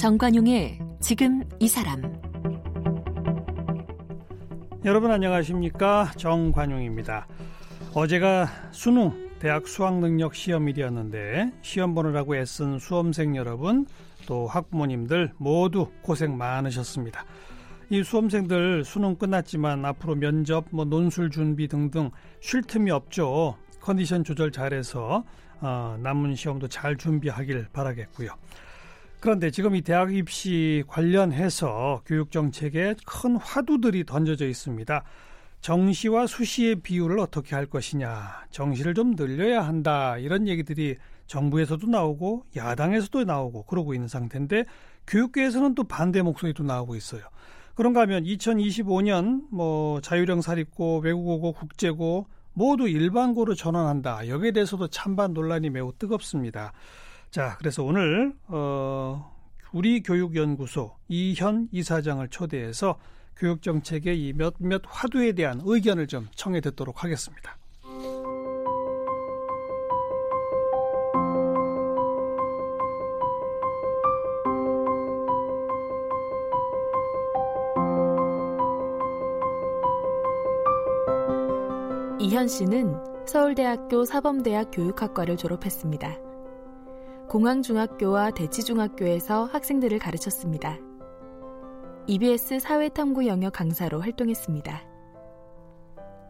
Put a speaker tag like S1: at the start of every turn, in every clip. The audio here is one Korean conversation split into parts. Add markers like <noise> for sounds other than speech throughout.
S1: 정관용의 지금 이 사람
S2: 여러분 안녕하십니까 정관용입니다. 어제가 수능 대학 수학능력 시험일이었는데 시험 보느라고 애쓴 수험생 여러분 또 학부모님들 모두 고생 많으셨습니다. 이 수험생들 수능 끝났지만 앞으로 면접, 뭐 논술 준비 등등 쉴 틈이 없죠. 컨디션 조절 잘해서 어, 남은 시험도 잘 준비하길 바라겠고요. 그런데 지금 이 대학 입시 관련해서 교육 정책에 큰 화두들이 던져져 있습니다. 정시와 수시의 비율을 어떻게 할 것이냐, 정시를 좀 늘려야 한다 이런 얘기들이 정부에서도 나오고 야당에서도 나오고 그러고 있는 상태인데 교육계에서는 또 반대 목소리도 나오고 있어요. 그런가 하면 2025년 뭐 자유령 사립고, 외국어고, 국제고 모두 일반고로 전환한다. 여기에 대해서도 찬반 논란이 매우 뜨겁습니다. 자, 그래서 오늘 어 우리 교육연구소 이현 이사장을 초대해서 교육 정책의 이 몇몇 화두에 대한 의견을 좀 청해 듣도록 하겠습니다.
S3: 이현 씨는 서울대학교 사범대학 교육학과를 졸업했습니다. 공항중학교와 대치중학교에서 학생들을 가르쳤습니다. EBS 사회탐구 영역 강사로 활동했습니다.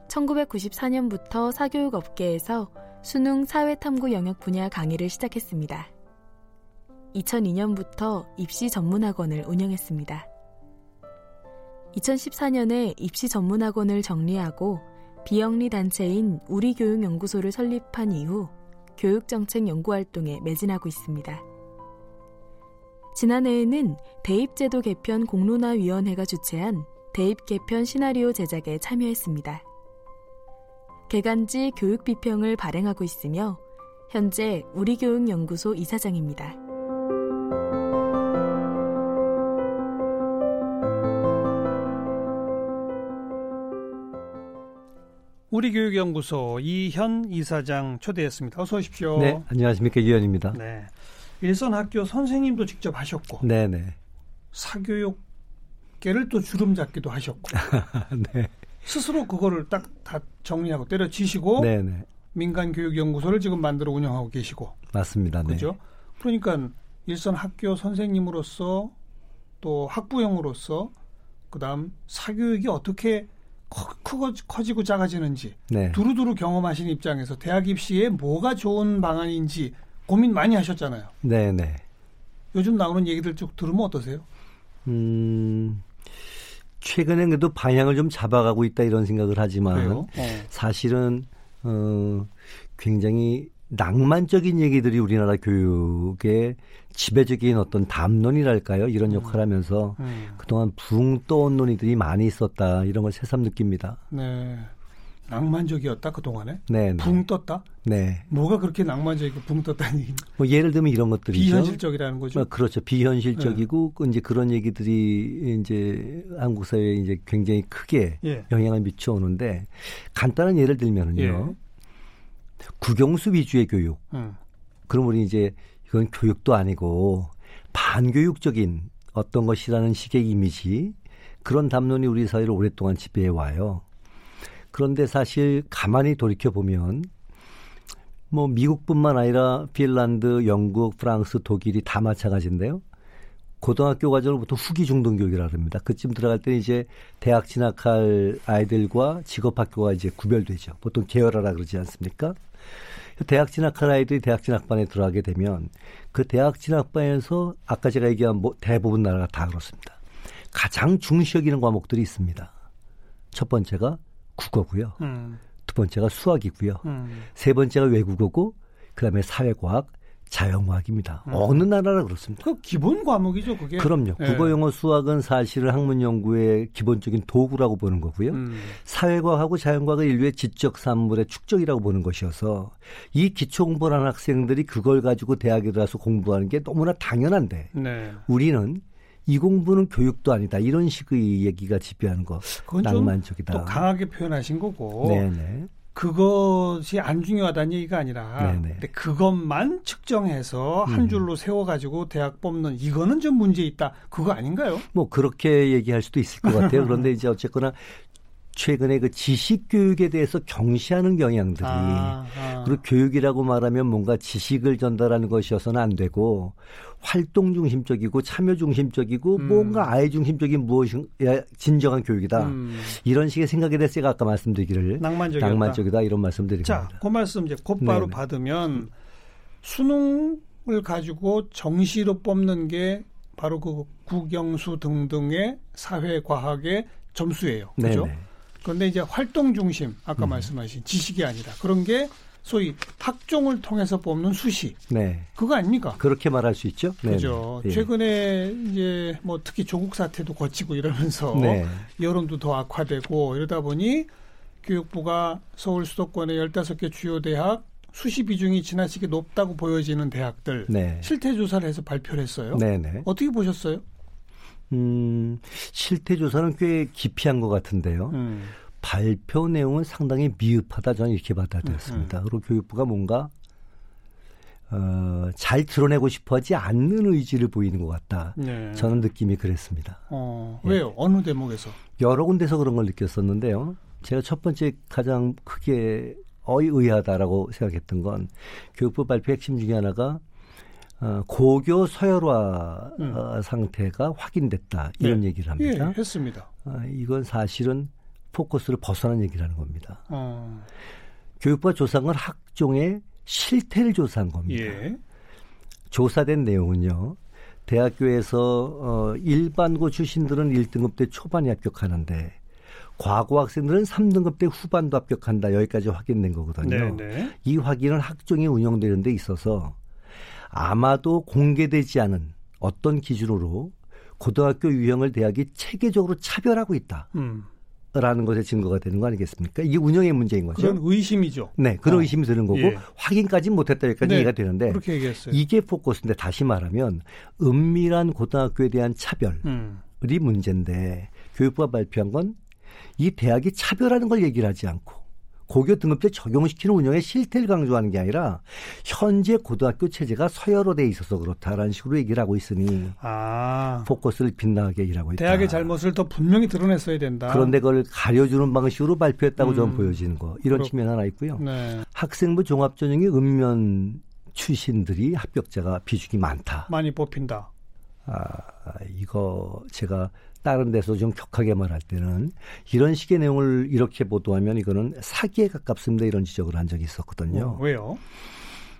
S3: 1994년부터 사교육 업계에서 수능 사회탐구 영역 분야 강의를 시작했습니다. 2002년부터 입시 전문학원을 운영했습니다. 2014년에 입시 전문학원을 정리하고 비영리 단체인 우리교육연구소를 설립한 이후 교육정책 연구활동에 매진하고 있습니다. 지난해에는 대입제도 개편 공론화위원회가 주최한 대입 개편 시나리오 제작에 참여했습니다. 개간지 교육 비평을 발행하고 있으며 현재 우리교육연구소 이사장입니다.
S2: 우리 교육연구소 이현 이사장 초대했습니다. 어서 오십시오.
S4: 네, 안녕하십니까 이현입니다.
S2: 네, 일선 학교 선생님도 직접 하셨고,
S4: 네, 네,
S2: 사교육계를 또 주름 잡기도 하셨고, <laughs>
S4: 네,
S2: 스스로 그거를 딱 다 정리하고 때려치시고
S4: 네, 네,
S2: 민간 교육연구소를 지금 만들어 운영하고 계시고,
S4: 맞습니다. 네.
S2: 그죠? 그러니까 일선 학교 선생님으로서 또 학부형으로서 그다음 사교육이 어떻게 커, 크고 커지고 작아지는지
S4: 네,
S2: 두루두루 경험하신 입장에서 대학 입시에 뭐가 좋은 방안인지 고민 많이 하셨잖아요.
S4: 네, 네.
S2: 요즘 나오는 얘기들 쭉 들으면 어떠세요?
S4: 음, 최근에 그래도 방향을 좀 잡아가고 있다 이런 생각을 하지만?
S2: 어.
S4: 사실은 어, 굉장히 낭만적인 얘기들이 우리나라 교육의 지배적인 어떤 담론이랄까요 이런 역할을 하면서
S2: 음.
S4: 그동안 붕 떠온 논의들이 많이 있었다 이런 걸 새삼 느낍니다.
S2: 네. 낭만적이었다 그동안에?
S4: 네, 네.
S2: 붕 떴다?
S4: 네.
S2: 뭐가 그렇게 낭만적이고 붕 떴다니
S4: 뭐 예를 들면 이런 것들이죠.
S2: 비현실적이라는 거죠?
S4: 어, 그렇죠. 비현실적이고 그 이제 그런 얘기들이 이제 한국 사회에 이제 굉장히 크게
S2: 예.
S4: 영향을 미쳐 오는데 간단한 예를 들면은요.
S2: 예.
S4: 국영수 위주의 교육.
S2: 음.
S4: 그럼 우리 이제 이건 교육도 아니고 반교육적인 어떤 것이라는 식의 이미지 그런 담론이 우리 사회를 오랫동안 지배해 와요. 그런데 사실 가만히 돌이켜 보면 뭐 미국뿐만 아니라 핀란드, 영국, 프랑스, 독일이 다 마찬가지인데요. 고등학교 보통 후기 중등 교육이라 그럽니다. 그쯤 들어갈 때 이제 대학 진학할 아이들과 직업 학교가 이제 구별되죠. 보통 계열화라 그러지 않습니까? 대학 진학할 아이들이 대학 진학반에 들어가게 되면 그 대학 진학반에서 아까 제가 얘기한 뭐 대부분 나라가 다 그렇습니다. 가장 중시 여기는 과목들이 있습니다. 첫 번째가 국어고요.
S2: 음.
S4: 두 번째가 수학이고요.
S2: 음.
S4: 세 번째가 외국어고 그다음에 사회과학, 자연과학입니다.
S2: 음.
S4: 어느 나라라 그렇습니다.
S2: 그 기본 과목이죠, 그게.
S4: 그럼요.
S2: 예.
S4: 국어, 영어, 수학은 사실은 학문 연구의 기본적인 도구라고 보는 거고요.
S2: 음.
S4: 사회과학하고 자연과학은 인류의 지적 산물의 축적이라고 보는 것이어서 이 기초 공부를 하는 학생들이 그걸 가지고 대학에 들어가서 공부하는 게 너무나 당연한데
S2: 네.
S4: 우리는 이 공부는 교육도 아니다 이런 식의 얘기가 지배하는 거
S2: 그건 좀
S4: 낭만적이다.
S2: 또 강하게 표현하신 거고.
S4: 네네.
S2: 그것이 안 중요하다는 얘기가 아니라
S4: 네네.
S2: 근데 그것만 측정해서 한
S4: 음.
S2: 줄로 세워가지고 대학 뽑는 이거는 좀 문제 있다. 그거 아닌가요?
S4: 뭐 그렇게 얘기할 수도 있을 것 같아요. 그런데 이제 어쨌거나 최근에 그 지식 교육에 대해서 경시하는 경향들이
S2: 아, 아.
S4: 그리고 교육이라고 말하면 뭔가 지식을 전달하는 것이어서는 안 되고 활동 중심적이고 참여 중심적이고
S2: 음.
S4: 뭔가 아이 중심적인 무엇인가 진정한 교육이다.
S2: 음,
S4: 이런 식의 생각에 대해서 제가 아까 말씀드리기를
S2: 낭만적이다.
S4: 낭만적이다 이런 말씀드립니다.
S2: 자, 그 말씀 이제 곧바로
S4: 네네.
S2: 받으면 수능을 가지고 정시로 뽑는 게 바로 그 국영수 등등의 사회 과학의 점수예요. 그죠?
S4: 네네.
S2: 그런데 이제 활동 중심 아까
S4: 음.
S2: 말씀하신 지식이 아니라 그런 게 소위 학종을 통해서 뽑는 수시
S4: 네.
S2: 그거 아닙니까?
S4: 그렇게 말할 수 있죠. 네네.
S2: 그죠.
S4: 예.
S2: 최근에 이제 뭐 특히 조국 사태도 거치고 이러면서 <laughs>
S4: 네.
S2: 여론도 더 악화되고 이러다 보니 교육부가 서울 수도권의 15개 주요 대학 수시 비중이 지나치게 높다고 보여지는 대학들
S4: 네.
S2: 실태 조사를 해서 발표를 했어요.
S4: 네네.
S2: 어떻게 보셨어요?
S4: 음, 실태 조사는 꽤 기피한 것 같은데요.
S2: 음.
S4: 발표 내용은 상당히 미흡하다 저는 이렇게 받아들였습니다.
S2: 음,
S4: 그리고 교육부가 뭔가 어, 잘 드러내고 싶어하지 않는 의지를 보이는 것 같다.
S2: 네.
S4: 저는 느낌이 그랬습니다.
S2: 어,
S4: 예.
S2: 왜요? 어느 대목에서?
S4: 여러 군데서 그런 걸 느꼈었는데요. 제가 첫 번째 가장 크게 어의의하다라고 생각했던 건 교육부 발표 핵심 중에 하나가 어, 고교 서열화
S2: 음.
S4: 어, 상태가 확인됐다 이런
S2: 네.
S4: 얘기를
S2: 예,
S4: 합니다.
S2: 했습니다.
S4: 아, 이건 사실은 포커스를 벗어난 얘기라는 겁니다.
S2: 어,
S4: 교육부가 조사한 건 학종의 실태를 조사한 겁니다.
S2: 예.
S4: 조사된 내용은요. 대학교에서 어, 일반고 출신들은 1등급 때 초반에 합격하는데 과거 학생들은 3등급 때 후반도 합격한다. 여기까지 확인된 거거든요.
S2: 네, 네.
S4: 이 확인은 학종이 운영되는 데 있어서 아마도 공개되지 않은 어떤 기준으로 고등학교 유형을 대학이 체계적으로 차별하고 있다.
S2: 음.
S4: 라는 것의 증거가 되는 거 아니겠습니까? 이게 운영의 문제인 거죠.
S2: 그런 의심이죠.
S4: 네, 그런
S2: 어.
S4: 의심이 드는 거고
S2: 예.
S4: 확인까지 못했다 여기까지
S2: 네,
S4: 이해가 되는데
S2: 그렇게 얘기했어요.
S4: 이게 포커스인데 다시 말하면 은밀한 고등학교에 대한 차별이
S2: 음.
S4: 문제인데 교육부가 발표한 건 이 대학이 차별하는 걸 얘기를 하지 않고 고교 등급제 적용시키는 운영의 실태를 강조하는 게 아니라 현재 고등학교 체제가 서열화돼 있어서 그렇다라는 식으로 얘기를 하고 있으니
S2: 아,
S4: 포커스를 빗나가게 일하고 있다.
S2: 대학의 잘못을 더 분명히 드러냈어야 된다.
S4: 그런데 그걸 가려주는 방식으로 발표했다고 저는
S2: 음.
S4: 보여지는 거 이런
S2: 그렇-
S4: 측면 하나 있고요.
S2: 네,
S4: 학생부 종합전형의 읍면 출신들이 합격자가 비중이 많다.
S2: 많이 뽑힌다.
S4: 아, 이거 제가 다른 데서 좀 격하게 말할 때는 이런 식의 내용을 이렇게 보도하면 이거는 사기에 가깝습니다. 이런 지적을 한 적이 있었거든요.
S2: 어, 왜요?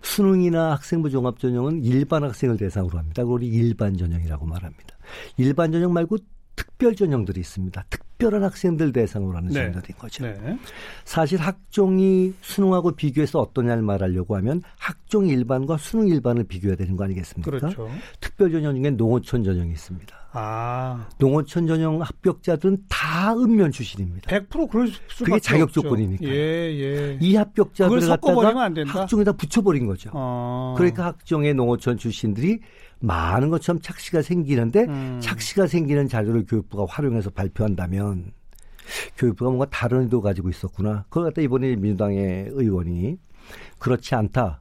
S4: 수능이나 학생부 종합 전형은 일반 학생을 대상으로 합니다. 그걸 일반 전형이라고 말합니다. 일반 전형 말고 특별 전형들이 있습니다. 특 별한 학생들 대상으로 하는
S2: 네.
S4: 전형인 거죠.
S2: 네.
S4: 사실 학종이 수능하고 비교해서 어떠냐를 말하려고 하면 학종 일반과 수능 일반을 비교해야 되는 거 아니겠습니까?
S2: 그렇죠.
S4: 특별 전형 중에 농어촌 전형이 있습니다.
S2: 아,
S4: 농어촌 전형 합격자들은 다 읍면 출신입니다.
S2: 100% 그럴 수밖에
S4: 그게 자격
S2: 없죠.
S4: 조건이니까요.
S2: 예, 예.
S4: 이 합격자들을 갖다가
S2: 안 된다?
S4: 학종에다 붙여버린 거죠.
S2: 어.
S4: 그러니까 학종의 농어촌 출신들이 많은 것처럼 착시가 생기는데
S2: 음.
S4: 착시가 생기는 자료를 교육부가 활용해서 발표한다면 교육부가 뭔가 다른 의도 가지고 있었구나. 그걸 갖다 이번에 민주당의 의원이 그렇지 않다.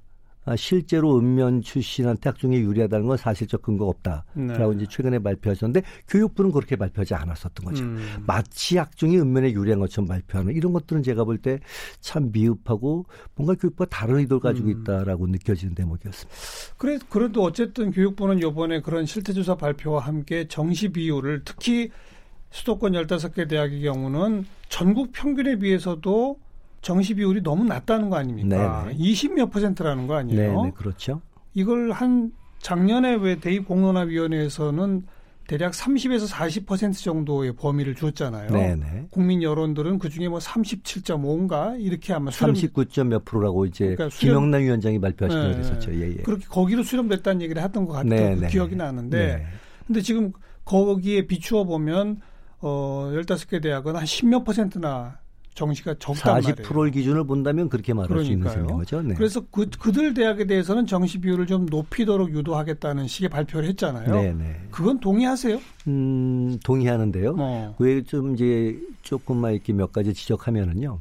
S4: 아, 실제로 읍면 출신한테 학종에 유리하다는 건 사실적 근거가 없다라고
S2: 네.
S4: 이제 최근에 발표하셨는데 교육부는 그렇게 발표하지 않았었던 거죠.
S2: 음.
S4: 마치 학종이 읍면에 유리한 것처럼 발표하는 이런 것들은 제가 볼 때 참 미흡하고 뭔가 교육부가 다른 의도를 가지고
S2: 음.
S4: 있다라고 느껴지는 대목이었습니다.
S2: 그래, 그래도 어쨌든 교육부는 이번에 그런 실태조사 발표와 함께 정시 비율을 특히 수도권 15개 대학의 경우는 전국 평균에 비해서도 정시 비율이 너무 낮다는 거 아닙니까?
S4: 네네.
S2: 20몇 퍼센트라는 거
S4: 네,
S2: 아니에요?
S4: 네, 그렇죠.
S2: 이걸 한 작년에 왜 대입 공론화위원회에서는 대략 30에서 40% 정도의 범위를 줬잖아요.
S4: 네, 네.
S2: 국민 여론들은 그 중에 뭐 37.5인가 이렇게 아마 수렴
S4: 39점 몇 프로라고 이제
S2: 그러니까 수렴-
S4: 김영남 위원장이 발표하신
S2: 네.
S4: 있었죠. 예, 예.
S2: 그렇게 거기로 수렴됐다는 얘기를 했던 것 같아요.
S4: 네,
S2: 그
S4: 네.
S2: 기억이 나는데
S4: 네.
S2: 근데 지금 거기에 비추어 보면 어 15개 대학은 한 10몇 퍼센트나 정시가 적단 말이에요.
S4: 40%를 기준을 본다면 그렇게 말할 수 있는
S2: 그러니까요.
S4: 셈인 거죠. 네.
S2: 그래서 그, 그들 대학에 대해서는 정시 비율을 좀 높이도록 유도하겠다는 식의 발표를 했잖아요.
S4: 네, 네.
S2: 그건 동의하세요?
S4: 음, 동의하는데요.
S2: 어.
S4: 왜좀 이제 조금만 이렇게 몇 가지 지적하면은요.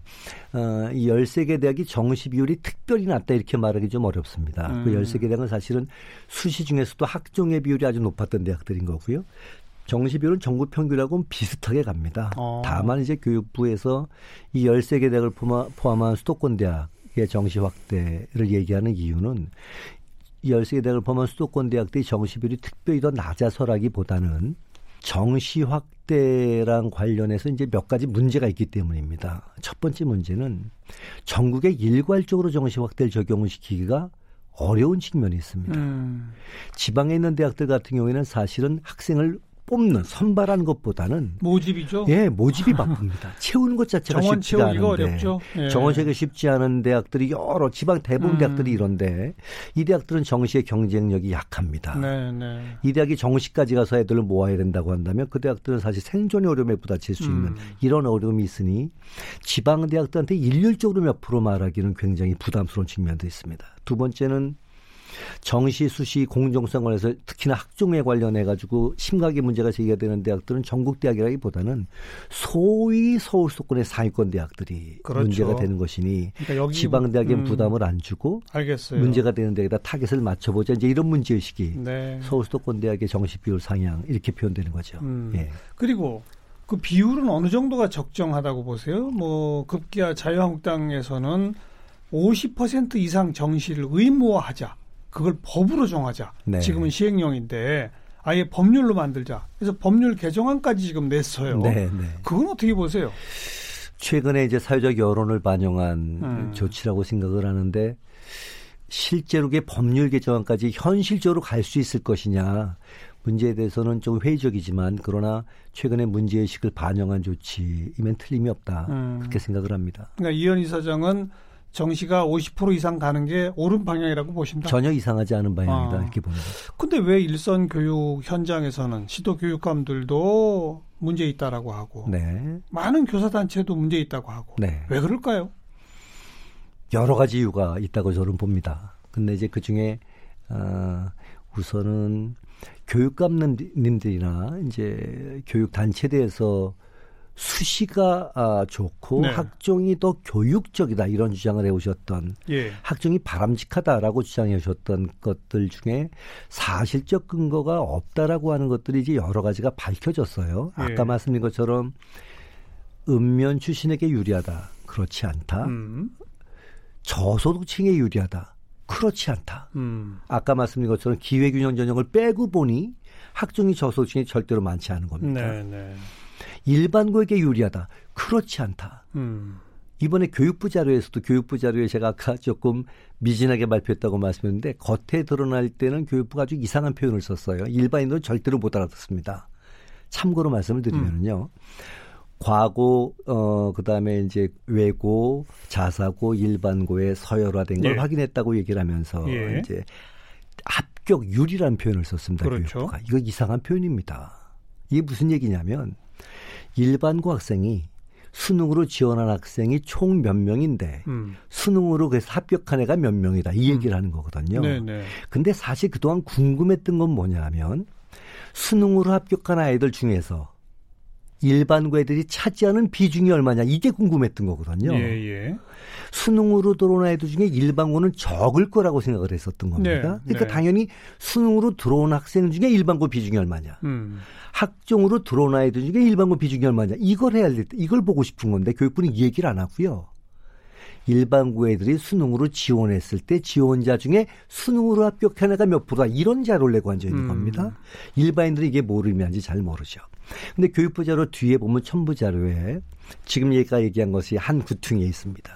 S4: 어, 이 13개 대학이 정시 비율이 특별히 낮다 이렇게 말하기 좀 어렵습니다. 음. 그 13개 대학은 사실은 수시 중에서도 학종의 비율이 아주 높았던 대학들인 거고요. 정시 비율은 전국 평균하고는 비슷하게 갑니다. 어. 다만 이제 교육부에서 이 13개 대학을 포함한 수도권 대학의 정시 확대를 얘기하는 이유는 이 13개 대학을 포함한 수도권 대학들이 정시 비율이 특별히 더 낮아서라기보다는 정시 확대랑 관련해서 이제 몇 가지 문제가 있기 때문입니다. 첫 번째 문제는 전국에 일괄적으로 정시 확대를 적용을 시키기가 어려운 측면이 있습니다. 음. 지방에 있는 대학들 같은 경우에는 사실은 학생을 뽑는 선발하는 것보다는
S2: 모집이죠.
S4: 예, 모집이 바쁩니다. <laughs> 채우는 것 자체가
S2: 정원
S4: 쉽지가
S2: 않은데 어렵죠.
S4: 예. 정원 채우기 쉽지 않은 대학들이 여러 지방 대부분 음. 대학들이 이런데 이 대학들은 정시의 경쟁력이 약합니다. 네, 네. 이 대학이 정시까지 가서 애들을 모아야 된다고 한다면 그 대학들은 사실 생존의 어려움에 부딪힐 수 있는 음. 이런 어려움이 있으니 지방 대학들한테 일률적으로 몇 프로 말하기는 굉장히 부담스러운 측면도 있습니다. 두 번째는 정시, 수시, 공정성 관해서 특히나 학종에 관련해 가지고 심각하게 문제가 제기가 되는 대학들은 전국 대학이라기보다는 소위 서울 수도권의 상위권 대학들이 그렇죠. 문제가 되는 것이니 그러니까 지방 대학엔 음. 부담을 안 주고
S2: 알겠어요.
S4: 문제가 되는 데에다 타겟을 맞춰보자 이제 이런 문제 의식이 네. 서울 수도권 대학의 정시 비율 상향 이렇게 표현되는 거죠. 음. 예.
S2: 그리고 그 비율은 어느 정도가 적정하다고 보세요? 뭐 급기야 자유한국당에서는 50% 이상 정시를 의무화하자. 그걸 법으로 정하자. 네. 지금은 시행령인데 아예 법률로 만들자. 그래서 법률 개정안까지 지금 냈어요. 네, 네. 그건 어떻게 보세요?
S4: 최근에 이제 사회적 여론을 반영한 음. 조치라고 생각을 하는데 실제로 게 법률 개정안까지 현실적으로 갈 수 있을 것이냐 문제에 대해서는 좀 회의적이지만 그러나 최근에 문제의식을 반영한 조치이면 틀림이 없다 음. 그렇게 생각을 합니다.
S2: 그러니까 이현희 사장은 정시가 50% 이상 가는 게 옳은 방향이라고 보신다.
S4: 전혀 이상하지 않은 방향이다 아. 이렇게 거죠.
S2: 근데 왜 일선 교육 현장에서는 시도 교육감들도 문제 있다라고 하고 네. 많은 교사 단체도 문제 있다고 하고 네. 왜 그럴까요?
S4: 여러 가지 이유가 있다고 저는 봅니다. 근데 이제 그 중에 어, 우선은 교육감님들이나 이제 교육 단체대에서 수시가 아, 좋고 네. 학종이 더 교육적이다 이런 주장을 해오셨던 예. 학종이 바람직하다라고 주장해 오셨던 것들 중에 사실적 근거가 없다라고 하는 것들이 이제 여러 가지가 밝혀졌어요. 예. 아까 말씀드린 것처럼 읍면 출신에게 유리하다 그렇지 않다. 음. 저소득층에 유리하다 그렇지 않다. 음. 아까 말씀드린 것처럼 기회균형 전형을 빼고 보니 학종이 저소득층이 절대로 많지 않은 겁니다. 네, 네. 일반고에게 유리하다. 그렇지 않다. 음. 이번에 교육부 자료에서도 교육부 자료에 제가 아까 조금 미진하게 발표했다고 말씀했는데 겉에 드러날 때는 교육부가 아주 이상한 표현을 썼어요. 일반인들은 절대로 못 알아듣습니다. 참고로 말씀을 드리면요. 음. 과고 어 그다음에 이제 외고, 자사고, 일반고에 서열화된 걸 예. 확인했다고 얘기를 하면서 예. 이제 합격률이라는 표현을 썼습니다. 그렇죠. 교육부가. 이거 이상한 표현입니다. 이게 무슨 얘기냐면 일반고 학생이 수능으로 지원한 학생이 총 몇 명인데 음. 수능으로 그래서 합격한 애가 몇 명이다 이 얘기를 음. 하는 거거든요. 네네. 네. 근데 사실 그동안 궁금했던 건 뭐냐면 수능으로 합격한 아이들 중에서 일반고 애들이 차지하는 비중이 얼마냐 이게 궁금했던 거거든요. 예, 예. 수능으로 들어온 아이들 중에 일반고는 적을 거라고 생각을 했었던 겁니다. 네, 그러니까 네. 당연히 수능으로 들어온 학생 중에 일반고 비중이 얼마냐. 음. 학종으로 들어온 아이들 중에 일반고 비중이 얼마냐. 이걸 해야 될 때, 이걸 보고 싶은 건데 교육부는 이 얘기를 안 하고요. 일반고 애들이 수능으로 지원했을 때 지원자 중에 수능으로 합격한 애가 몇 프로다 이런 자료를 내고 앉아 있는 음. 겁니다. 일반인들이 이게 뭘 의미하는지 잘 모르죠. 근데 교육부 자료 뒤에 보면 첨부 자료에 지금 얘가 얘기한 것이 한 구퉁에 있습니다.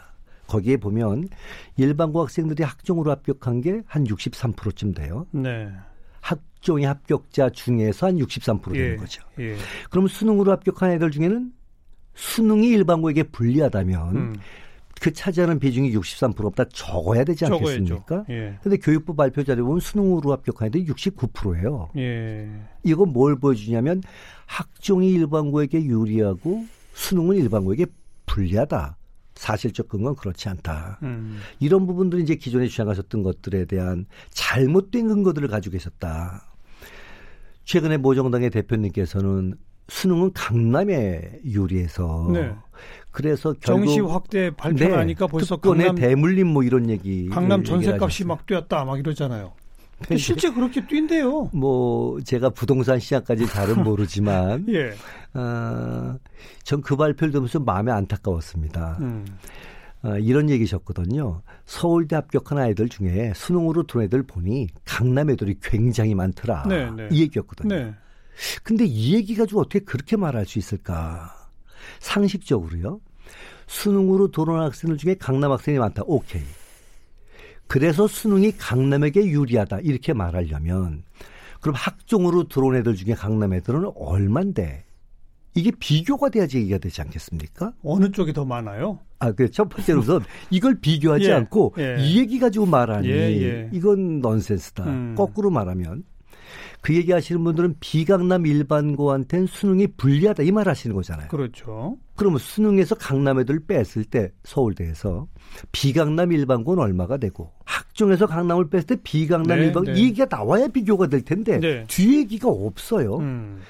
S4: 거기에 보면 일반고 학생들이 학종으로 합격한 게 한 63%쯤 돼요. 네. 학종의 합격자 중에서 한 63% 되는 예, 거죠. 예. 그럼 수능으로 합격한 애들 중에는 수능이 일반고에게 불리하다면 음. 그 차지하는 비중이 63%보다 적어야 되지 않겠습니까? 그런데 예. 교육부 발표 자료 보면 수능으로 합격한 애들이 69%예요. 예. 이건 뭘 보여주냐면 학종이 일반고에게 유리하고 수능은 일반고에게 불리하다. 사실적 근거는 그렇지 않다. 음. 이런 부분들이 이제 기존에 주장하셨던 것들에 대한 잘못된 근거들을 가지고 계셨다. 최근에 모정당의 대표님께서는 수능은 강남에 유리해서
S2: 네.
S4: 그래서 결국
S2: 정시 확대 발표하니까
S4: 네,
S2: 벌써
S4: 특권의
S2: 강남
S4: 대물림 뭐 이런 얘기
S2: 강남 전세값이 막 뛰었다 막 이러잖아요. 근데 실제 그렇게 뛴대요.
S4: 뭐 제가 부동산 시장까지 잘은 모르지만 <laughs>
S2: 예.
S4: 어, 전그 발표를 들으면서 마음이 안타까웠습니다.
S2: 음.
S4: 어, 이런 얘기셨거든요. 서울대 합격한 아이들 중에 수능으로 들어온 애들 보니 강남 애들이 굉장히 많더라.
S2: 네, 네.
S4: 이 얘기였거든요.
S2: 네.
S4: 근데 이 얘기 가지고 어떻게 그렇게 말할 수 있을까? 상식적으로요. 수능으로 들어온 학생들 중에 강남 학생이 많다. 오케이. 그래서 수능이 강남에게 유리하다. 이렇게 말하려면 그럼 학종으로 들어온 애들 중에 강남 애들은 얼만데? 이게 비교가 돼야지 얘기가 되지 않겠습니까?
S2: 어느 쪽이 더 많아요?
S4: 아, 그첫 번째로 우선 <laughs> 이걸 비교하지
S2: 예,
S4: 않고
S2: 예.
S4: 이 얘기 가지고 말하니
S2: 예, 예.
S4: 이건 넌센스다.
S2: 음.
S4: 거꾸로 말하면 그 얘기 하시는 분들은 비강남 일반고한테는 수능이 불리하다 이 말 하시는 거잖아요.
S2: 그렇죠.
S4: 그러면 수능에서 강남 애들 뺐을 때 서울대에서 비강남 일반고는 얼마가 되고 학종에서 강남을 뺐을 때 비강남
S2: 네,
S4: 일반
S2: 네.
S4: 이 얘기가 나와야 비교가 될 텐데
S2: 네.
S4: 뒤 얘기가 없어요.
S2: 음.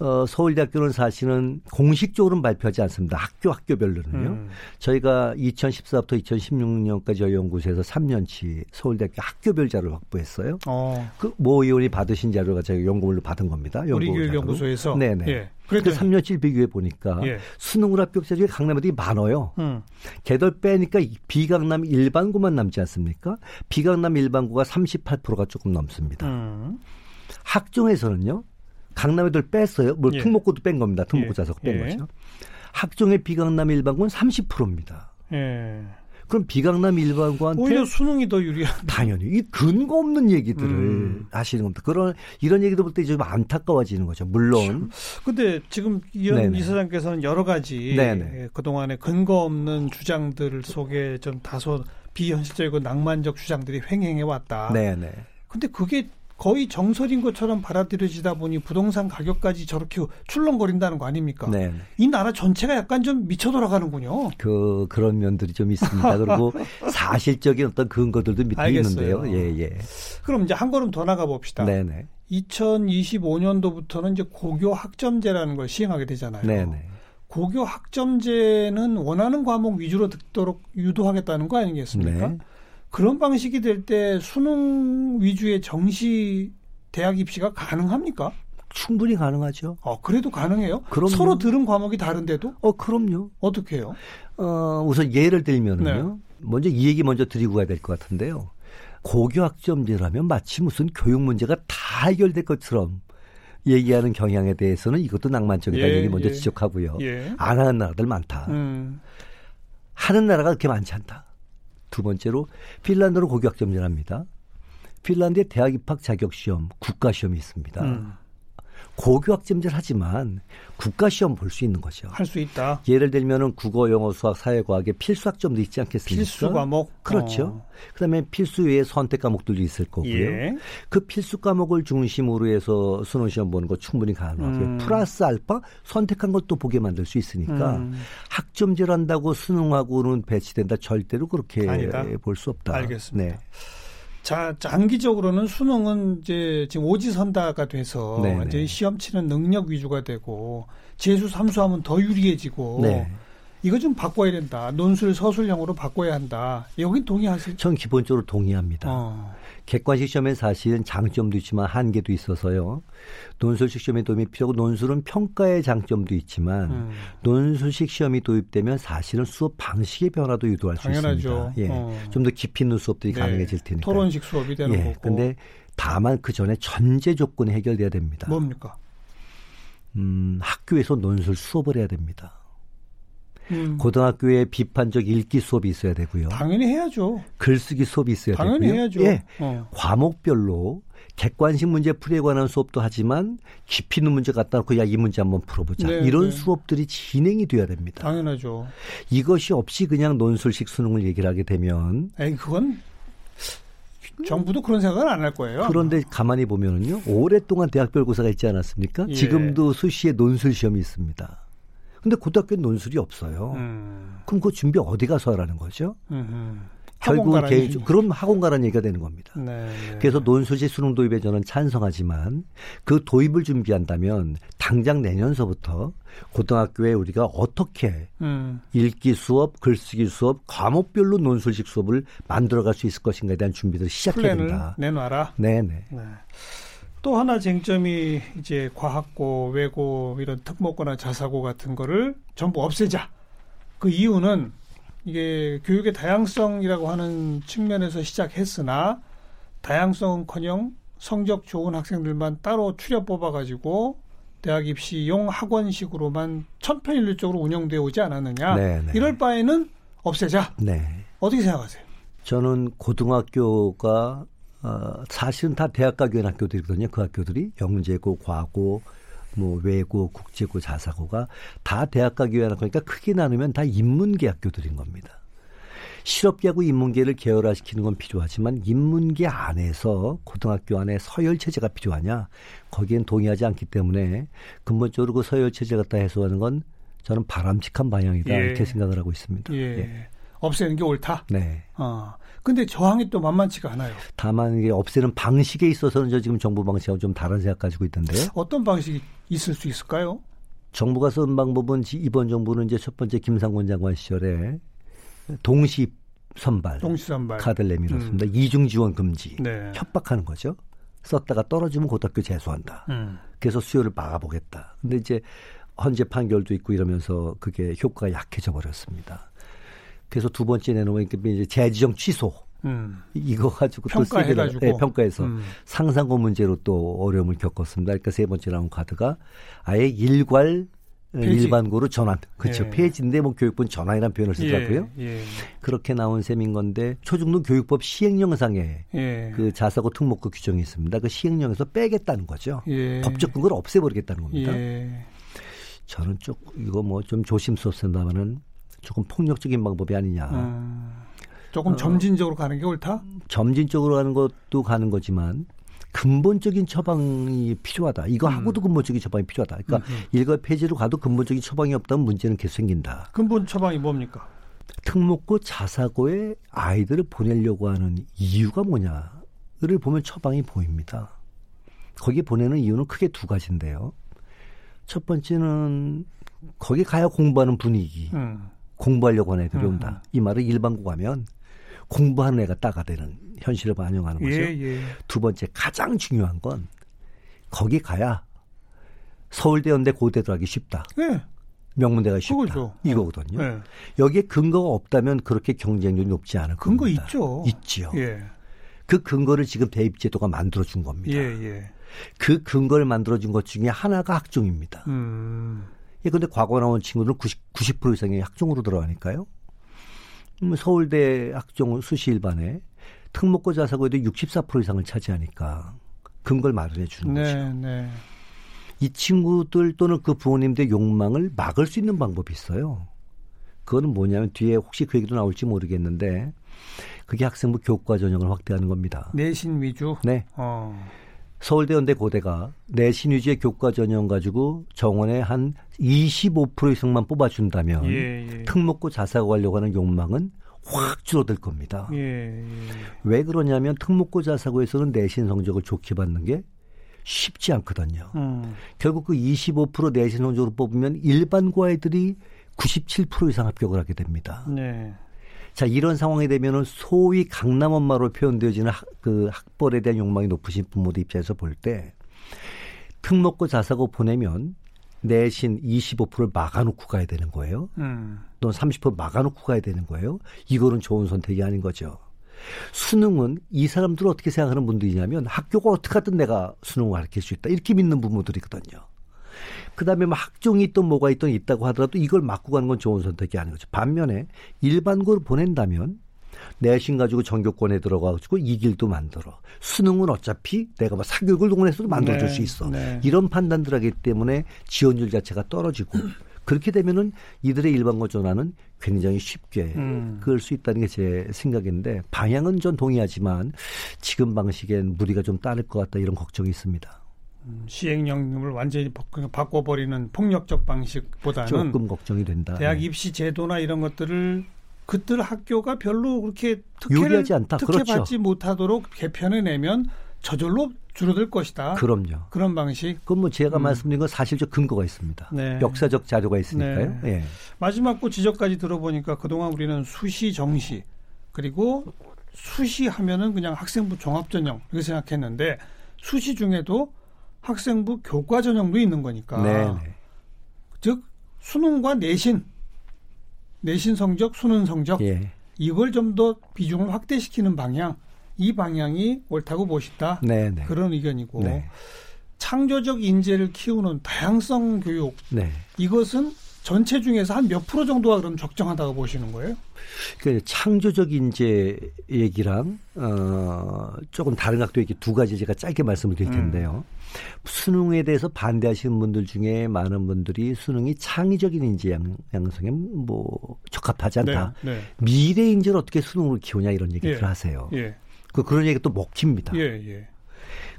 S4: 어, 서울대학교는 사실은 공식적으로는 발표하지 않습니다. 학교 학교별로는요.
S2: 음.
S4: 저희가 2014부터 2016년까지 저희 연구소에서 3년치 서울대학교 학교별 자료를 확보했어요.
S2: 어.
S4: 그모 의원이 받으신 자료가 저희 연구물로 받은 겁니다.
S2: 우리
S4: 연구 자료로.
S2: 교육연구소에서
S4: 네네.
S2: 예.
S4: 그
S2: 그래도
S4: 3년치를 비교해 보니까
S2: 예.
S4: 수능으로 합격자 중에 강남 애들이 많아요.
S2: 음.
S4: 걔들 빼니까 이 비강남 일반고만 남지 않습니까? 비강남 일반고가 38%가 조금 넘습니다.
S2: 음.
S4: 학종에서는요. 강남 애들 뺐어요. 뭐
S2: 예.
S4: 특목고도 뺀 겁니다. 특목고
S2: 예.
S4: 자석 뺀
S2: 예.
S4: 거죠. 학종의 비강남 일반고는 30%입니다.
S2: 예.
S4: 그럼 비강남 일반고한테
S2: 오히려 수능이 더 유리한.
S4: 당연히 이 근거 없는 얘기들을
S2: 음.
S4: 하시는 겁니다. 그런 이런 얘기들 볼때 좀 안타까워지는 거죠. 물론
S2: 근데 지금 이현. 이사장께서는 여러 가지
S4: 네네.
S2: 예, 그동안의 근거 없는 주장들 속에 좀 다소 비현실적이고 낭만적 주장들이 횡행해 왔다.
S4: 네네.
S2: 근데 그게 거의 정설인 것처럼 받아들여지다 보니 부동산 가격까지 저렇게 출렁거린다는 거 아닙니까?
S4: 네.
S2: 이 나라 전체가 약간 좀 미쳐 돌아가는군요.
S4: 그 그런 면들이 좀 있습니다. 그리고 <laughs> 사실적인 어떤 근거들도 밑에
S2: 알겠어요.
S4: 있는데요. 예, 예.
S2: 그럼 이제 한 걸음 더 나가 봅시다.
S4: 네 네.
S2: 2025년도부터는 이제 고교 학점제라는 걸 시행하게 되잖아요.
S4: 네 네.
S2: 고교 학점제는 원하는 과목 위주로 듣도록 유도하겠다는 거 아니겠습니까?
S4: 네.
S2: 그런 방식이 될 때 수능 위주의 정시 대학 입시가 가능합니까?
S4: 충분히 가능하죠.
S2: 어, 그래도 가능해요?
S4: 그럼요.
S2: 서로 들은 과목이 다른데도
S4: 어, 그럼요.
S2: 어떻게 해요?
S4: 어, 우선 예를 들면은요.
S2: 네.
S4: 먼저 이 얘기 먼저 드리고 가야 될 것 같은데요. 고교 학점제라면 마치 무슨 교육 문제가 다 해결될 것처럼 얘기하는 경향에 대해서는 이것도 낭만적이다는
S2: 예,
S4: 얘기 먼저
S2: 예.
S4: 지적하고요.
S2: 예.
S4: 안 하는 나라들 많다.
S2: 음,
S4: 하는 나라가 그렇게 많지 않다. 두 번째로 핀란드로 고교 학점제를 합니다. 핀란드의 대학 입학 자격 시험, 국가 시험이 있습니다.
S2: 음,
S4: 고교 학점제를 하지만 국가 시험 볼 수 있는 거죠.
S2: 할 수 있다.
S4: 예를 들면은 국어, 영어, 수학, 사회 과학에 필수 학점도 있지 않겠습니까?
S2: 필수 과목.
S4: 그렇죠.
S2: 어,
S4: 그다음에 필수 외에 선택 과목들도 있을 거고요.
S2: 예.
S4: 그 필수 과목을 중심으로 해서 수능 시험 보는 거 충분히 가능하고요.
S2: 음.
S4: 플러스 알파 선택한 것도 보게 만들 수 있으니까
S2: 음.
S4: 학점제를 한다고 수능하고는 배치된다 절대로 그렇게. 볼 수 없다.
S2: 알겠습니다.
S4: 네.
S2: 자, 장기적으로는 수능은 이제 지금 오지선다가 돼서
S4: 네네.
S2: 이제 시험 치는 능력 위주가 되고 재수 삼수하면 더 유리해지고
S4: 네.
S2: 이거 좀 바꿔야 된다. 논술 서술형으로 바꿔야 한다. 여긴 동의하세요?
S4: 전 기본적으로 동의합니다.
S2: 어.
S4: 객관식 시험에 사실은 장점도 있지만 한계도 있어서요. 논술식 시험에 도움이 필요하고 논술은 평가의 장점도 있지만
S2: 음.
S4: 논술식 시험이 도입되면 사실은 수업 방식의 변화도 유도할
S2: 당연하죠.
S4: 수 있습니다. 예.
S2: 어.
S4: 좀더 깊이 있는 수업들이
S2: 네.
S4: 가능해질 테니까.
S2: 토론식 수업이 되는
S4: 예.
S2: 거고.
S4: 근데 다만 그 전에 전제 조건이 해결돼야 됩니다.
S2: 뭡니까?
S4: 음, 학교에서 논술 수업을 해야 됩니다.
S2: 음.
S4: 고등학교에 비판적 읽기 수업이 있어야 되고요.
S2: 당연히 해야죠.
S4: 글쓰기 수업이 있어야
S2: 당연히
S4: 되고요.
S2: 해야죠.
S4: 예.
S2: 어.
S4: 과목별로 객관식 문제 풀이에 관한 수업도 하지만 깊이 있는 문제 갖다 놓고 야 이 문제 한번 풀어보자.
S2: 네,
S4: 이런
S2: 네.
S4: 수업들이 진행이 돼야 됩니다.
S2: 당연하죠.
S4: 이것이 없이 그냥 논술식 수능을 얘기를 하게 되면
S2: 에이, 그건 정부도 그런 생각을 안 할 거예요.
S4: 그런데 가만히 보면은요 오랫동안 대학별 고사가 있지 않았습니까?
S2: 예.
S4: 지금도 수시에 논술 시험이 있습니다. 근데 고등학교는 논술이 없어요.
S2: 음.
S4: 그럼 그 준비 어디 가서 하라는 거죠?
S2: 음.
S4: 결국은 개인 그럼 학원 가라는 얘기가 되는 겁니다.
S2: 네, 네.
S4: 그래서 논술지 수능 도입에 저는 찬성하지만 그 도입을 준비한다면 당장 내년서부터 고등학교에 우리가 어떻게
S2: 음.
S4: 읽기 수업, 글쓰기 수업, 과목별로 논술식 수업을 만들어갈 수 있을 것인가에 대한 준비를 시작해야 된다.
S2: 내놔라.
S4: 네네.
S2: 네. 또 하나 쟁점이 이제 과학고, 외고 이런 특목고나 자사고 같은 거를 전부 없애자. 그 이유는 이게 교육의 다양성이라고 하는 측면에서 시작했으나 다양성커녕 성적 좋은 학생들만 따로 추려 뽑아가지고 대학 입시용 학원식으로만 천편일률적으로 운영되어 오지 않았느냐.
S4: 네네.
S2: 이럴 바에는 없애자.
S4: 네.
S2: 어떻게 생각하세요?
S4: 저는 고등학교가 어, 사실은 다 대학가 교환 학교들이거든요. 그 학교들이 영재고, 과고, 뭐 외고, 국제고, 자사고가 다 대학가 교환 학교니까 크게 나누면 다 인문계 학교들인 겁니다. 실업계하고 인문계를 계열화시키는 건 필요하지만 인문계 안에서 고등학교 안에 서열 체제가 필요하냐 거기엔 동의하지 않기 때문에 근본적으로 그 서열 체제 갖다 해소하는 건 저는 바람직한 방향이다
S2: 예.
S4: 이렇게 생각을 하고 있습니다.
S2: 예.
S4: 예.
S2: 없애는 게 옳다.
S4: 네.
S2: 어. 근데 저항이 또 만만치가 않아요.
S4: 다만 이게 없애는 방식에 있어서는 저 지금 정부 방식하고 좀 다른 생각 가지고 있던데요.
S2: 어떤 방식이 있을 수 있을까요?
S4: 정부가 쓴 방법은 지- 이번 정부는 이제 첫 번째 김상곤 장관 시절에 동시 선발
S2: 동시 선발.
S4: 카드를 내밀었습니다. 이중 지원 금지.
S2: 네.
S4: 협박하는 거죠. 썼다가 떨어지면 고등학교 재수한다.
S2: 음.
S4: 그래서 수요를 막아보겠다. 근데 이제 헌재 판결도 있고 이러면서 그게 효과가 약해져 버렸습니다. 그래서 두 번째 내놓은 게 이제 재지정 취소.
S2: 음.
S4: 이거 가지고 또
S2: 평가해가지고.
S4: 세계를- 네, 평가해서
S2: 음.
S4: 상상고 문제로 또 어려움을 겪었습니다. 그러니까 세 번째 나온 카드가 아예 일괄
S2: 폐지.
S4: 일반고로 전환. 그렇죠.
S2: 예.
S4: 폐지인데 뭐 교육부는 전환이라는 표현을 쓰더라고요.
S2: 예. 예.
S4: 그렇게 나온 셈인 건데 초중등 교육법 시행령상에
S2: 예.
S4: 그 자사고 특목고 규정이 있습니다. 그 시행령에서 빼겠다는 거죠.
S2: 예.
S4: 법적 근거를 없애버리겠다는 겁니다.
S2: 예.
S4: 저는 쭉 이거 뭐 좀 조심스럽습니다만은 조금 폭력적인 방법이 아니냐.
S2: 음.
S4: 어.
S2: 조금 점진적으로 가는 게 옳다?
S4: 점진적으로 가는 것도 가는 거지만 근본적인 처방이 필요하다. 이거
S2: 음.
S4: 하고도 근본적인 처방이 필요하다. 그러니까 일괄 폐지로 가도 근본적인 처방이 없다면 문제는 계속 생긴다.
S2: 근본 처방이 뭡니까?
S4: 특목고 자사고에 아이들을 보내려고 하는 이유가 뭐냐를 보면 처방이 보입니다. 거기 보내는 이유는 크게 두 가지인데요. 첫 번째는 거기 가야 공부하는 분위기,
S2: 음.
S4: 공부하려고 하는 애들이
S2: 음.
S4: 온다. 이 말은 일반고 가면 공부하는 애가 따가 되는 현실을 반영하는 거죠.
S2: 예, 예.
S4: 두 번째 가장 중요한 건 거기 가야 서울대, 연대, 고대 들어가기 쉽다.
S2: 예.
S4: 명문대가 쉽다.
S2: 그거죠.
S4: 이거거든요.
S2: 예.
S4: 여기에 근거가 없다면 그렇게 경쟁률이 높지 않을
S2: 근거
S4: 겁니다.
S2: 있죠.
S4: 있지요.
S2: 예.
S4: 그 근거를 지금 대입제도가 만들어준 겁니다.
S2: 예, 예.
S4: 그 근거를 만들어준 것 중에 하나가 학종입니다.
S2: 음.
S4: 예, 근데 과거 나온 친구들은 90, 90% 이상이 학종으로 들어가니까요. 음, 서울대 학종 수시 일반에 특목고 자사고에도 64% 이상을 차지하니까 근거를 마련해 주는 거죠.
S2: 네, 네.
S4: 이 친구들 또는 그 부모님들의 욕망을 막을 수 있는 방법이 있어요. 그거는 뭐냐면 뒤에 혹시 그 얘기도 나올지 모르겠는데 그게 학생부 교과 전형을 확대하는 겁니다.
S2: 내신 위주.
S4: 네.
S2: 어.
S4: 서울대, 연대, 고대가 내신 위주의 교과 전형 가지고 정원에 한25% 이상만 뽑아준다면
S2: 예, 예.
S4: 특목고 자사고 하려고 하는 욕망은 확 줄어들 겁니다.
S2: 예, 예.
S4: 왜 그러냐면 특목고 자사고에서는 내신 성적을 좋게 받는 게 쉽지 않거든요.
S2: 음.
S4: 결국 그 25% 내신 성적으로 뽑으면 일반고 애들이 97% 이상 합격을 하게 됩니다.
S2: 네.
S4: 자, 이런 상황이 되면은 소위 강남 엄마로 표현되어지는 학, 그 학벌에 대한 욕망이 높으신 부모들 입장에서 볼 때 특목고 자사고 보내면 내신 25%를 막아놓고 가야 되는 거예요.
S2: 음.
S4: 또는 30% 막아놓고 가야 되는 거예요. 이거는 좋은 선택이 아닌 거죠. 수능은 이 사람들 을 어떻게 생각하는 분들이냐면 학교가 어떻게 하든 내가 수능을 가르칠 수 있다. 이렇게 믿는 부모들이거든요. 그 다음에 뭐 학종이 있든 뭐가 있든 있다고 하더라도 이걸 막고 가는 건 좋은 선택이 아닌 거죠. 반면에 일반고를 보낸다면 내신 가지고 전교권에 들어가가지고 이 길도 만들어. 수능은 어차피 내가 뭐 사교육을 동원해서도 만들어줄
S2: 네,
S4: 수 있어.
S2: 네.
S4: 이런 판단들 하기 때문에 지원율 자체가 떨어지고 그렇게 되면은 이들의 일반고 전환은 굉장히 쉽게
S2: 음.
S4: 그럴 수 있다는 게 제 생각인데 방향은 전 동의하지만 지금 방식엔 무리가 좀 따를 것 같다 이런 걱정이 있습니다.
S2: 시행령을 완전히 바- 그냥 바꿔버리는 폭력적 방식보다는
S4: 조금 걱정이 된다.
S2: 대학
S4: 네.
S2: 입시 제도나 이런 것들을 그들 학교가 별로 그렇게 특혜를. 특혜
S4: 그렇죠.
S2: 받지 못하도록 개편해 내면 저절로 줄어들 것이다.
S4: 그럼요.
S2: 그런 방식.
S4: 그건 뭐 제가
S2: 음.
S4: 말씀드린 건 사실적 근거가 있습니다.
S2: 네.
S4: 역사적 자료가 있으니까요.
S2: 네.
S4: 예.
S2: 마지막 고 지적까지 들어보니까 그동안 우리는 수시 정시 그리고 수시 하면은 그냥 학생부 종합 전형 이렇게 생각했는데 수시 중에도 학생부 교과 전형도 있는 거니까.
S4: 네, 네.
S2: 즉 수능과 내신 내신 성적, 수능 성적
S4: 예.
S2: 이걸 좀 더 비중을 확대시키는 방향 이 방향이 옳다고 보시다.
S4: 네, 네.
S2: 그런 의견이고
S4: 네.
S2: 창조적 인재를 키우는 다양성 교육
S4: 네.
S2: 이것은 전체 중에서 한 몇 프로 정도가 그럼 적정하다고 보시는 거예요?
S4: 그 창조적 인재 얘기랑 어 조금 다른 각도 얘기 두 가지 제가 짧게 말씀을 드릴 텐데요. 수능에 대해서 반대하시는 분들 중에 많은 분들이 수능이 창의적인 인재 양, 양성에 뭐 적합하지 않다.
S2: 네, 네.
S4: 미래 인재를 어떻게 수능으로 키우냐 이런 얘기를
S2: 예.
S4: 하세요.
S2: 예,
S4: 그 그런 얘기가 또 먹힙니다.
S2: 예, 예.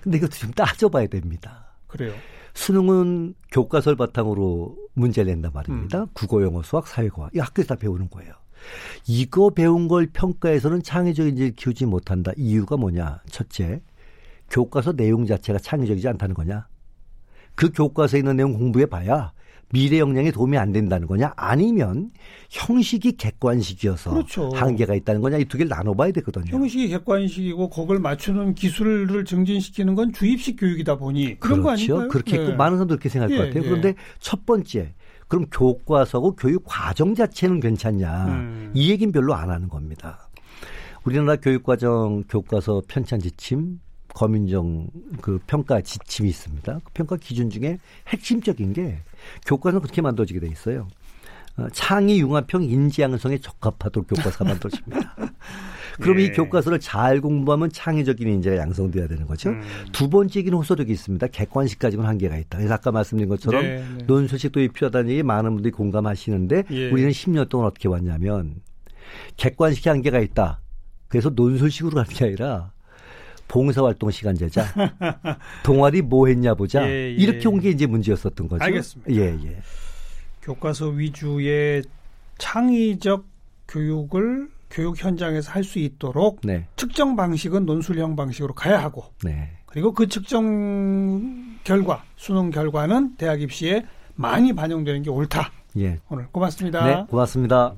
S4: 근데 이것도 좀 따져봐야 됩니다.
S2: 그래요.
S4: 수능은 교과서를 바탕으로 문제를 낸단 말입니다.
S2: 음.
S4: 국어, 영어, 수학, 사회과. 이 학교에서 다 배우는 거예요. 이거 배운 걸 평가에서는 창의적인 인재를 키우지 못한다. 이유가 뭐냐? 첫째, 교과서 내용 자체가 창의적이지 않다는 거냐? 그 교과서에 있는 내용 공부해 봐야 미래 역량에 도움이 안 된다는 거냐? 아니면 형식이 객관식이어서
S2: 그렇죠.
S4: 한계가 있다는 거냐? 이 두 개를 나눠봐야 되거든요.
S2: 형식이 객관식이고 그걸 맞추는 기술을 증진시키는 건 주입식 교육이다 보니 그런 거
S4: 그렇죠.
S2: 아닌가요?
S4: 그렇게
S2: 예.
S4: 있고 많은 사람도 그렇게 생각할
S2: 예,
S4: 것 같아요.
S2: 예.
S4: 그런데 첫 번째, 그럼 교과서고 교육 과정 자체는 괜찮냐?
S2: 음.
S4: 이 얘기는 별로 안 하는 겁니다. 우리나라 교육과정 교과서 편찬 지침, 검인정 그 평가 지침이 있습니다. 그 평가 기준 중에 핵심적인 게 교과서는 그렇게 만들어지게 돼 있어요. 어, 창의 융합형 인지 양성에 적합하도록 교과서가 <laughs> 만들어집니다. 그럼
S2: 예.
S4: 이 교과서를 잘 공부하면 창의적인 인재가 양성돼야 되는 거죠.
S2: 음.
S4: 두 번째 얘기는 호소력이 있습니다. 객관식까지는 한계가 있다. 그래서 아까 말씀드린 것처럼
S2: 네, 네.
S4: 논술식 도입 필요하다는 얘기 많은 분들이 공감하시는데
S2: 예.
S4: 우리는 10년 동안 어떻게 왔냐면 객관식의 한계가 있다. 그래서 논술식으로 가는 게 아니라 봉사활동 시간 제자, <laughs> 동아리 뭐 했냐 보자.
S2: 예, 예.
S4: 이렇게 온 게 이제 문제였었던 거죠.
S2: 알겠습니다.
S4: 예, 예.
S2: 교과서 위주의 창의적 교육을 교육 현장에서 할 수 있도록
S4: 네,
S2: 측정 방식은 논술형 방식으로 가야 하고
S4: 네.
S2: 그리고 그 측정 결과 수능 결과는 대학 입시에 많이 반영되는 게 옳다.
S4: 예.
S2: 오늘 고맙습니다.
S4: 네, 고맙습니다.